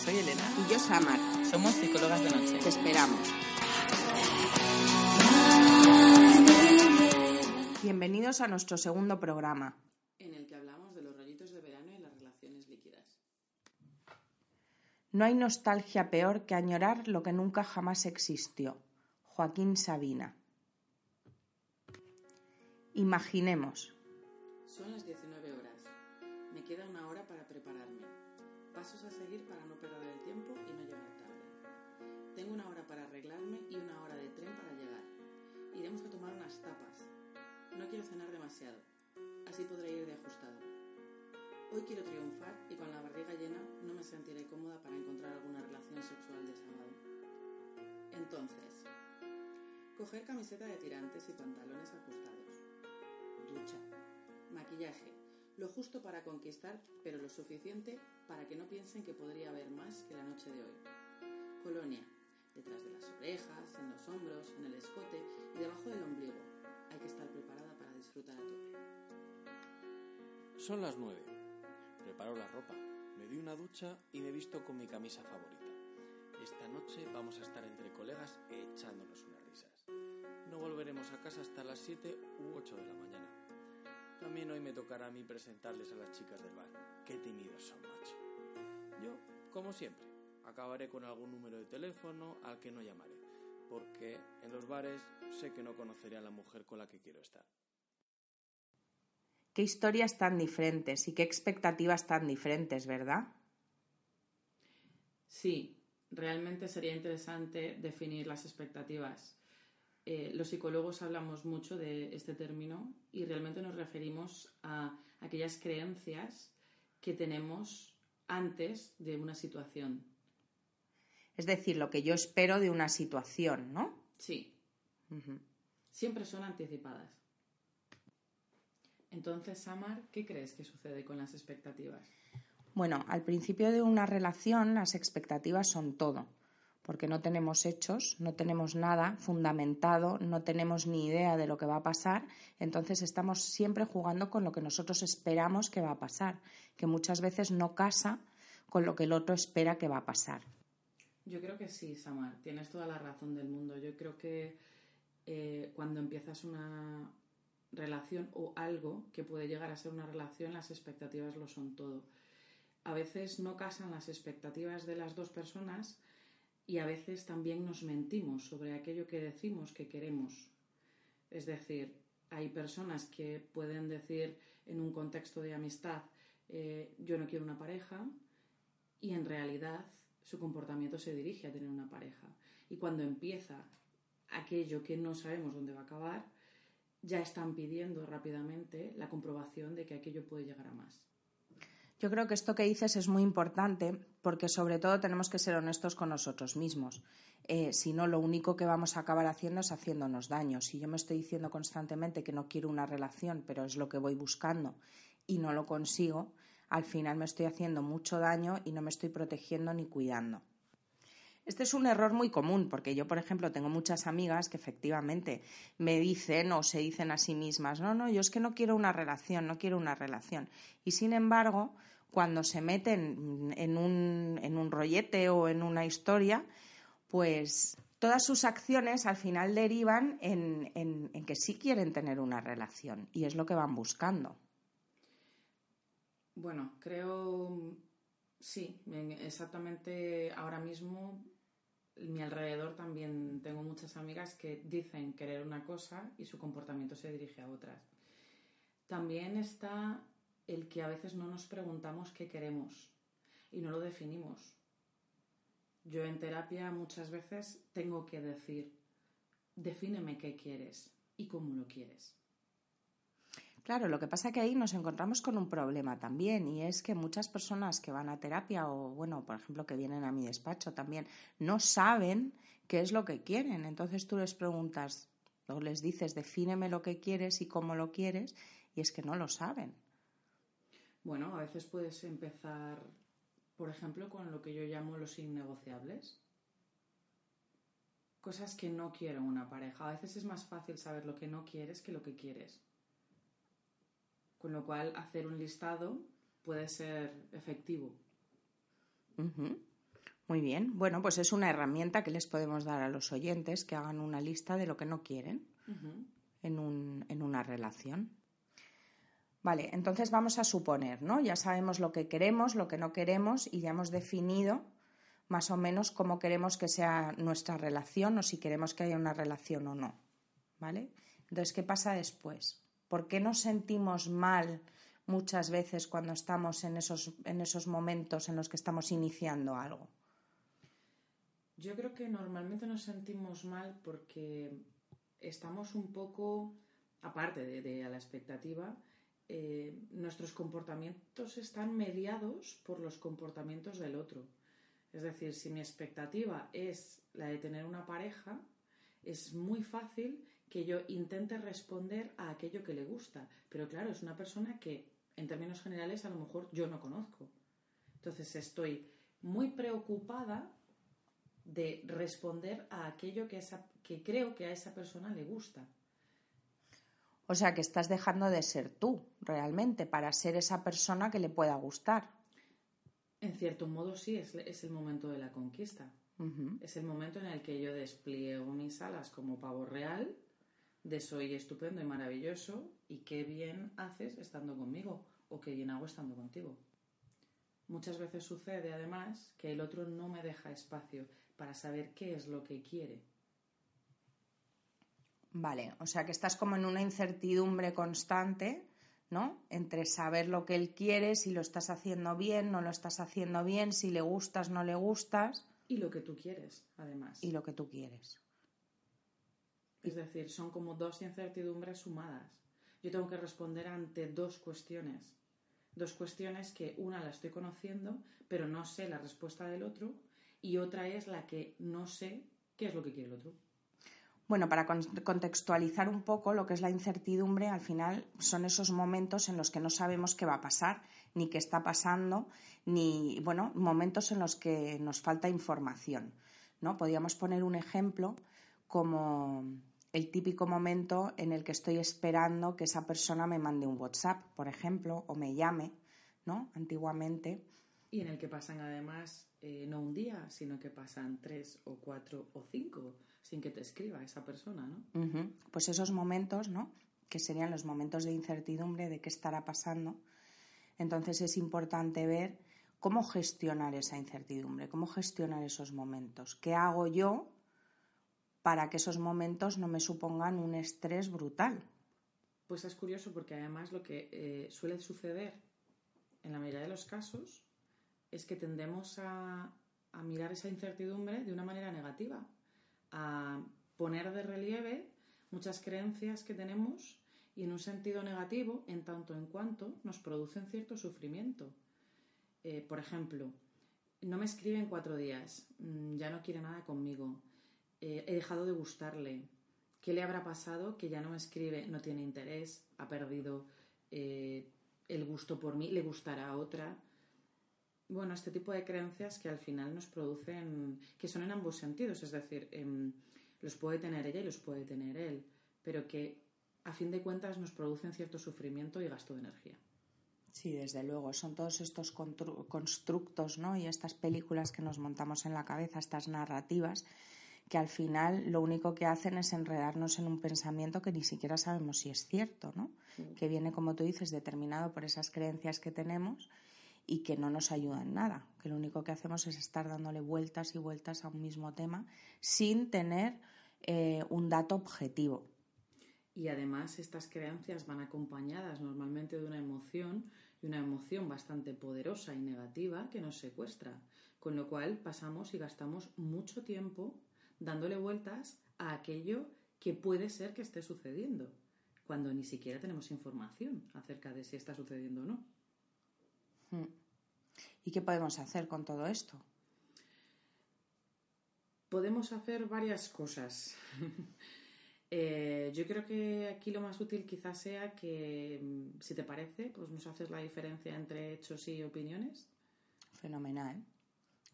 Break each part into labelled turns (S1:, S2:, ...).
S1: soy Elena.
S2: Y yo, Samar.
S1: Somos psicólogas de noche.
S2: Te esperamos. Bienvenidos a nuestro segundo programa.
S1: En el que hablamos de los rollitos de verano y las relaciones líquidas.
S2: No hay nostalgia peor que añorar lo que nunca jamás existió. Joaquín Sabina. Imaginemos.
S1: Son las 19 horas. Me queda una hora para prepararme. Pasos a seguir para no perder el tiempo y no llegar tarde. Tengo una hora para arreglarme y una hora de tren para llegar. Iremos a tomar unas tapas. No quiero cenar demasiado. Así podré ir de ajustado. Hoy quiero triunfar y con la barriga llena no me sentiré cómoda para encontrar alguna relación sexual de sábado. Entonces, coger camiseta de tirantes y pantalones ajustados. Ducha. Maquillaje. Lo justo para conquistar, pero lo suficiente para que no piensen que podría haber más que la noche de hoy. Colonia. Detrás de las orejas, en los hombros, en el escote y debajo del ombligo. Hay que estar preparada para disfrutar a tope.
S3: Son las nueve. Preparo la ropa, me doy una ducha y me visto con mi camisa favorita. Esta noche vamos a estar entre colegas echándonos unas risas. No volveremos a casa hasta las 7 u 8 de la mañana. También hoy me tocará a mí presentarles a las chicas del bar. Qué tímidos son, macho. Yo, como siempre, acabaré con algún número de teléfono al que no llamaré, porque en los bares sé que no conoceré a la mujer con la que quiero estar.
S2: Qué historias tan diferentes y qué expectativas tan diferentes, ¿verdad?
S1: Sí, realmente sería interesante definir las expectativas. Eh, los psicólogos hablamos mucho de este término y realmente nos referimos a aquellas creencias que tenemos antes de una situación.
S2: Es decir, lo que yo espero de una situación, ¿no?
S1: Sí. Siempre son anticipadas. Entonces, Samar, ¿qué crees que sucede con las expectativas?
S2: Bueno, al principio de una relación las expectativas son todo, porque no tenemos hechos, no tenemos nada fundamentado, no tenemos ni idea de lo que va a pasar, entonces estamos siempre jugando con lo que nosotros esperamos que va a pasar, que muchas veces no casa con lo que el otro espera que va a pasar.
S1: Yo creo que sí, Samar, tienes toda la razón del mundo. Yo creo que eh, cuando empiezas una relación o algo que puede llegar a ser una relación, las expectativas lo son todo. A veces no casan las expectativas de las dos personas y a veces también nos mentimos sobre aquello que decimos que queremos. Es decir, hay personas que pueden decir en un contexto de amistad eh, yo no quiero una pareja y en realidad su comportamiento se dirige a tener una pareja. Y cuando empieza aquello que no sabemos dónde va a acabar, ya están pidiendo rápidamente la comprobación de que aquello puede llegar a más.
S2: Yo creo que esto que dices es muy importante porque sobre todo tenemos que ser honestos con nosotros mismos. Eh, si no, lo único que vamos a acabar haciendo es haciéndonos daño. Si yo me estoy diciendo constantemente que no quiero una relación, pero es lo que voy buscando y no lo consigo, al final me estoy haciendo mucho daño y no me estoy protegiendo ni cuidando. Este es un error muy común porque yo, por ejemplo, tengo muchas amigas que efectivamente me dicen o se dicen a sí mismas, no, no, yo es que no quiero una relación, no quiero una relación. Y sin embargo, cuando se meten en un, en un rollete o en una historia, pues todas sus acciones al final derivan en, en, que sí quieren tener una relación y es lo que van buscando.
S1: Bueno, creo, sí, exactamente ahora mismo mi alrededor también tengo muchas amigas que dicen querer una cosa y su comportamiento se dirige a otras. También está el que a veces no nos preguntamos qué queremos y no lo definimos. Yo en terapia muchas veces tengo que decir, defíneme qué quieres y cómo lo quieres.
S2: Claro, lo que pasa es que ahí nos encontramos con un problema también y es que muchas personas que van a terapia o, bueno, por ejemplo, que vienen a mi despacho también, no saben qué es lo que quieren. Entonces tú les preguntas o les dices, defíneme lo que quieres y cómo lo quieres y es que no lo saben.
S1: Bueno, a veces puedes empezar, por ejemplo, con lo que yo llamo los innegociables. Cosas que no quiero una pareja. A veces es más fácil saber lo que no quieres que lo que quieres. Con lo cual, hacer un listado puede ser efectivo.
S2: Muy bien. Bueno, pues es una herramienta que les podemos dar a los oyentes que hagan una lista de lo que no quieren en, un, en una relación. Vale, entonces vamos a suponer, ¿no? Ya sabemos lo que queremos, lo que no queremos y ya hemos definido más o menos cómo queremos que sea nuestra relación o si queremos que haya una relación o no. ¿Vale? Entonces, ¿qué pasa después? ¿Por qué nos sentimos mal muchas veces cuando estamos en esos, en esos momentos en los que estamos iniciando algo?
S1: Yo creo que normalmente nos sentimos mal porque estamos un poco, aparte de, la expectativa, eh, nuestros comportamientos están mediados por los comportamientos del otro. Es decir, si mi expectativa es la de tener una pareja, es muy fácil que yo intente responder a aquello que le gusta. Pero claro, es una persona que, en términos generales, a lo mejor yo no conozco. Entonces estoy muy preocupada de responder a aquello que, que creo que a esa persona le gusta.
S2: O sea, que estás dejando de ser tú realmente para ser esa persona que le pueda gustar.
S1: En cierto modo sí, es, el momento de la conquista. Es el momento en el que yo despliego mis alas como pavo real, de soy estupendo y maravilloso, y qué bien haces estando conmigo, o qué bien hago estando contigo. Muchas veces sucede además que el otro no me deja espacio para saber qué es lo que quiere.
S2: Vale, o sea que estás como en una incertidumbre constante ¿no? Entre saber lo que él quiere, si lo estás haciendo bien, no lo estás haciendo bien, si le gustas, no le gustas.
S1: Y lo que tú quieres, además.
S2: Y lo que tú quieres.
S1: Es decir, son como dos incertidumbres sumadas. Yo tengo que responder ante dos cuestiones. Dos cuestiones que una la estoy conociendo, pero no sé la respuesta del otro, y otra es la que no sé qué es lo que quiere el otro.
S2: Bueno, para contextualizar un poco lo que es la incertidumbre, al final son esos momentos en los que no sabemos qué va a pasar, ni qué está pasando, ni, bueno, momentos en los que nos falta información, ¿no? Podríamos poner un ejemplo como el típico momento en el que estoy esperando que esa persona me mande un WhatsApp, por ejemplo, o me llame, ¿no? Antiguamente.
S1: Y en el que pasan además eh, no un día, sino que pasan tres o cuatro o cinco sin que te escriba esa persona, ¿no?
S2: Pues esos momentos, ¿no? Que serían los momentos de incertidumbre de qué estará pasando. Entonces es importante ver cómo gestionar esa incertidumbre, cómo gestionar esos momentos. ¿Qué hago yo para que esos momentos no me supongan un estrés brutal?
S1: Pues es curioso porque además lo que eh, suele suceder en la mayoría de los casos es que tendemos a mirar esa incertidumbre de una manera negativa a poner de relieve muchas creencias que tenemos y en un sentido negativo en tanto en cuanto nos producen cierto sufrimiento. Eh, por ejemplo, no me escribe en cuatro días, mm, ya no quiere nada conmigo, eh, he dejado de gustarle, ¿qué le habrá pasado que ya no me escribe, no tiene interés, ha perdido eh, el gusto por mí, le gustará a otra? bueno, este tipo de creencias que al final nos producen, que son en ambos sentidos, es decir, em, los puede tener ella y los puede tener él, pero que a fin de cuentas nos producen cierto sufrimiento y gasto de energía.
S2: Sí, desde luego, son todos estos constructos ¿no? y estas películas que nos montamos en la cabeza, estas narrativas, que al final lo único que hacen es enredarnos en un pensamiento que ni siquiera sabemos si es cierto, ¿no? que viene, como tú dices, determinado por esas creencias que tenemos y que no nos ayuda en nada, que lo único que hacemos es estar dándole vueltas y vueltas a un mismo tema sin tener eh, un dato objetivo.
S1: Y además estas creencias van acompañadas normalmente de una emoción y una emoción bastante poderosa y negativa que nos secuestra, con lo cual pasamos y gastamos mucho tiempo dándole vueltas a aquello que puede ser que esté sucediendo, cuando ni siquiera tenemos información acerca de si está sucediendo o no.
S2: Hmm. ¿Y qué podemos hacer con todo esto?
S1: Podemos hacer varias cosas. Eh, yo creo que aquí lo más útil quizás sea que, mm, si te parece, pues nos haces la diferencia entre hechos y opiniones.
S2: Fenomenal.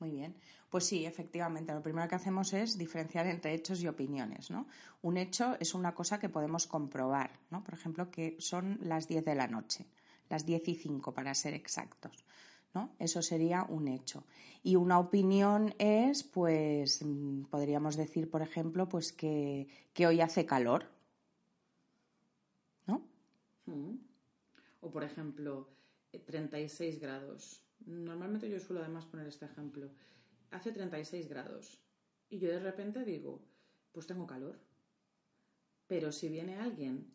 S2: Muy bien. Pues sí, efectivamente, lo primero que hacemos es diferenciar entre hechos y opiniones, ¿no? Un hecho es una cosa que podemos comprobar, ¿no? Por ejemplo, que son las 10 de la noche, las 10 y 5 para ser exactos. ¿no? Eso sería un hecho. Y una opinión es, pues, podríamos decir, por ejemplo, pues que, hoy hace calor. ¿No?
S1: Mm. O, por ejemplo, 36 eh, grados. Normalmente yo suelo además poner este ejemplo. Hace 36 grados. Y yo de repente digo, pues tengo calor. Pero si viene alguien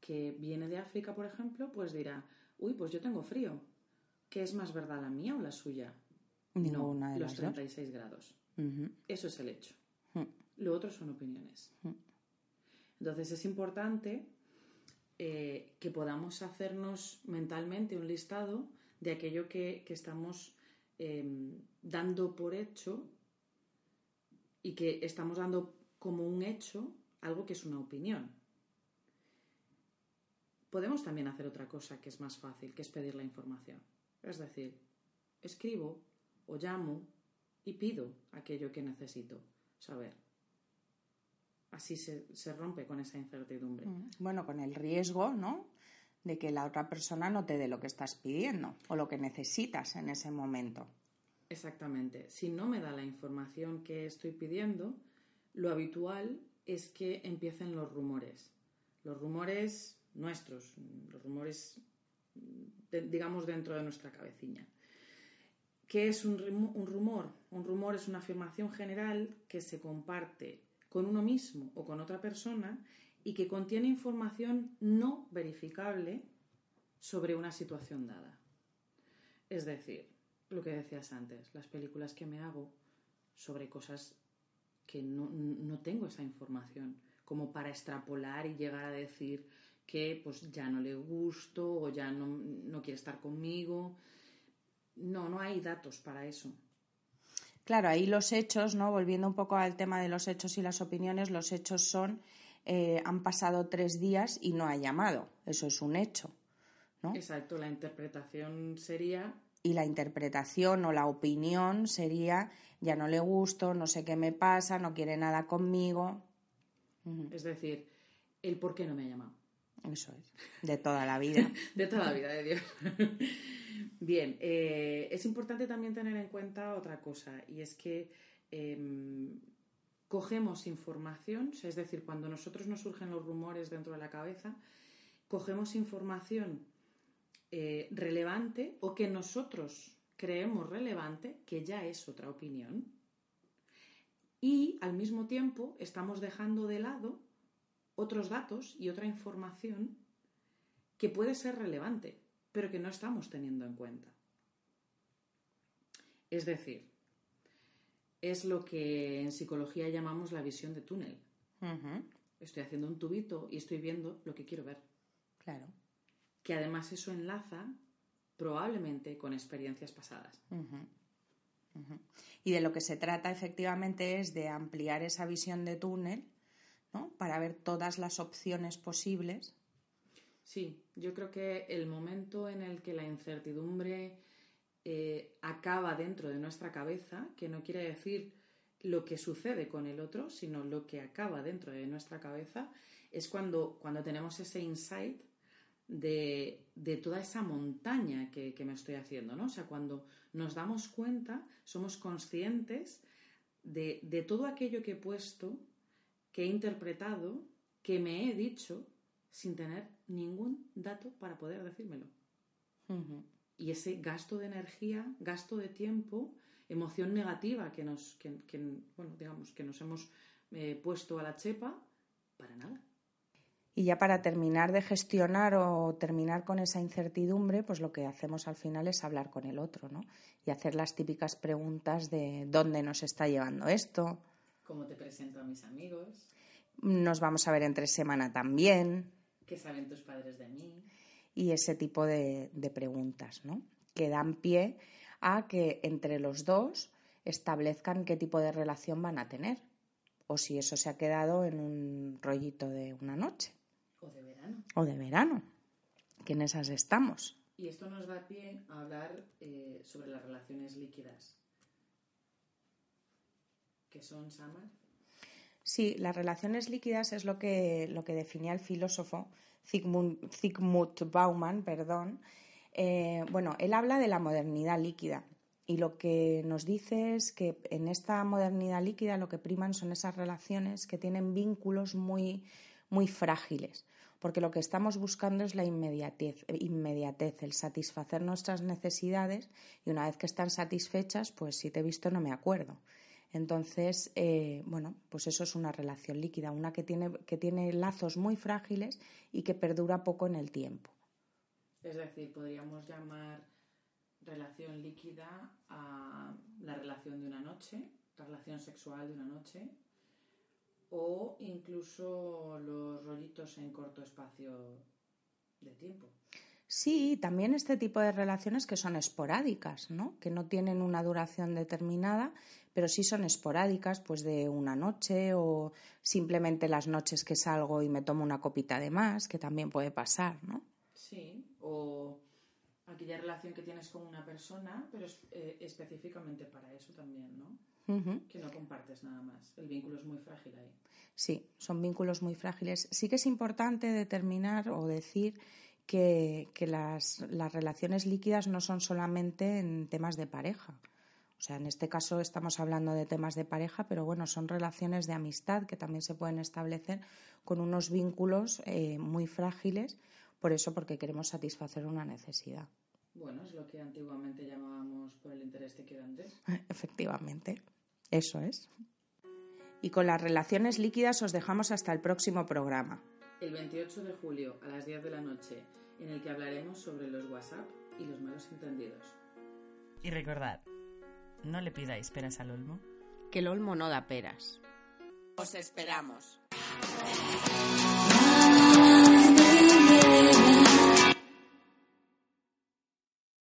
S1: que viene de África, por ejemplo, pues dirá, uy, pues yo tengo frío. ¿Qué es más verdad, la mía o la suya?
S2: Ninguna
S1: no, los 36 grados. Eso es el hecho.
S2: Mm.
S1: Lo otro son opiniones.
S2: Mm.
S1: Entonces es importante eh, que podamos hacernos mentalmente un listado de aquello que, estamos em, dando por hecho y que estamos dando como un hecho algo que es una opinión. Podemos también hacer otra cosa que es más fácil, que es pedir la información. Es decir, escribo o llamo y pido aquello que necesito saber. Así se, rompe con esa incertidumbre. Mm.
S2: Bueno, con el riesgo, ¿no? De que la otra persona no te dé lo que estás pidiendo o lo que necesitas en ese momento.
S1: Exactamente. Si no me da la información que estoy pidiendo, lo habitual es que empiecen los rumores. Los rumores nuestros, los rumores, digamos, dentro de nuestra cabecilla. ¿Qué es un, rumor? Un rumor es una afirmación general que se comparte con uno mismo o con otra persona y que contiene información no verificable sobre una situación dada. Es decir, lo que decías antes, las películas que me hago sobre cosas que no, no tengo esa información como para extrapolar y llegar a decir que pues ya no le gusto o ya no, no quiere estar conmigo. No, no hay datos para eso.
S2: Claro, ahí los hechos, ¿no? Volviendo un poco al tema de los hechos y las opiniones, los hechos son eh, han pasado tres días y no ha llamado. Eso es un hecho. ¿no?
S1: Exacto, la interpretación sería.
S2: Y la interpretación o la opinión sería ya no le gusto, no sé qué me pasa, no quiere nada conmigo.
S1: Es decir, el por qué no me ha llamado.
S2: Eso es, de toda la vida.
S1: de toda la vida de Dios. Bien, eh, es importante también tener en cuenta otra cosa, y es que em, cogemos información, es decir, cuando nosotros nos surgen los rumores dentro de la cabeza, cogemos información eh, relevante o que nosotros creemos relevante, que ya es otra opinión, y al mismo tiempo estamos dejando de lado otros datos y otra información que puede ser relevante pero que no estamos teniendo en cuenta. Es decir, es lo que en psicología llamamos la visión de túnel. Estoy haciendo un tubito y estoy viendo lo que quiero ver.
S2: Claro.
S1: Que además eso enlaza probablemente con experiencias pasadas.
S2: Y de lo que se trata efectivamente es de ampliar esa visión de túnel ¿no? para ver todas las opciones posibles
S1: Sí, yo creo que el momento en el que la incertidumbre eh, acaba dentro de nuestra cabeza, que no quiere decir lo que sucede con el otro, sino lo que acaba dentro de nuestra cabeza, es cuando, cuando tenemos ese insight de, toda esa montaña que, me estoy haciendo, ¿no? O sea, cuando nos damos cuenta, somos conscientes de, de todo aquello que he puesto, que he interpretado, que me he dicho, sin tener ningún dato para poder decírmelo. Y ese gasto de energía, gasto de tiempo, emoción negativa que nos, bueno, digamos, que nos hemos eh, puesto a la chepa, para nada.
S2: Y ya para terminar de gestionar o terminar con esa incertidumbre, pues lo que hacemos al final es hablar con el otro, ¿no? Y hacer las típicas preguntas de dónde nos está llevando esto.
S1: ¿Cómo te presento a mis amigos?
S2: Nos vamos a ver entre semana también.
S1: ¿Qué saben tus padres de mí?
S2: Y ese tipo de, preguntas, ¿no? Que dan pie a que entre los dos establezcan qué tipo de relación van a tener. O si eso se ha quedado en un rollito de una noche.
S1: O de verano.
S2: O de verano. Que en esas estamos.
S1: Y esto nos da pie a hablar eh, sobre las relaciones líquidas. ¿Qué son, Samar?
S2: Sí, las relaciones líquidas es lo que, lo que definía el filósofo Zygmunt, Bauman, perdón, Eh, bueno, él habla de la modernidad líquida y lo que nos dice es que en esta modernidad líquida lo que priman son esas relaciones que tienen vínculos muy, muy frágiles, porque lo que estamos buscando es la inmediatez, inmediatez, el satisfacer nuestras necesidades y una vez que están satisfechas, pues si te he visto no me acuerdo. Entonces, eh, bueno, pues eso es una relación líquida, una que tiene, que tiene lazos muy frágiles y que perdura poco en el tiempo.
S1: Es decir, podríamos llamar relación líquida a la relación de una noche, la relación sexual de una noche, o incluso los rollitos en corto espacio de tiempo.
S2: Sí, también este tipo de relaciones que son esporádicas, ¿no? Que no tienen una duración determinada, pero sí son esporádicas, pues de una noche o simplemente las noches que salgo y me tomo una copita de más, que también puede pasar, ¿no?
S1: Sí, o aquella relación que tienes con una persona, pero eh, específicamente para eso también, ¿no? Que no compartes nada más. El vínculo es muy frágil ahí.
S2: Sí, son vínculos muy frágiles. Sí que es importante determinar o decir que, las, las, relaciones líquidas no son solamente en temas de pareja. O sea, en este caso estamos hablando de temas de pareja, pero bueno, son relaciones de amistad que también se pueden establecer con unos vínculos eh, muy frágiles por eso, porque queremos satisfacer una necesidad.
S1: Bueno, es lo que antiguamente llamábamos por el interés de quiero Andrés.
S2: Efectivamente, eso es. Y con las relaciones líquidas os dejamos hasta el próximo programa.
S1: El 28 de julio a las 10 de la noche, en el que hablaremos sobre los WhatsApp y los malos entendidos.
S4: Y recordad, no le pidáis peras al olmo.
S2: Que el olmo no da peras. Os esperamos.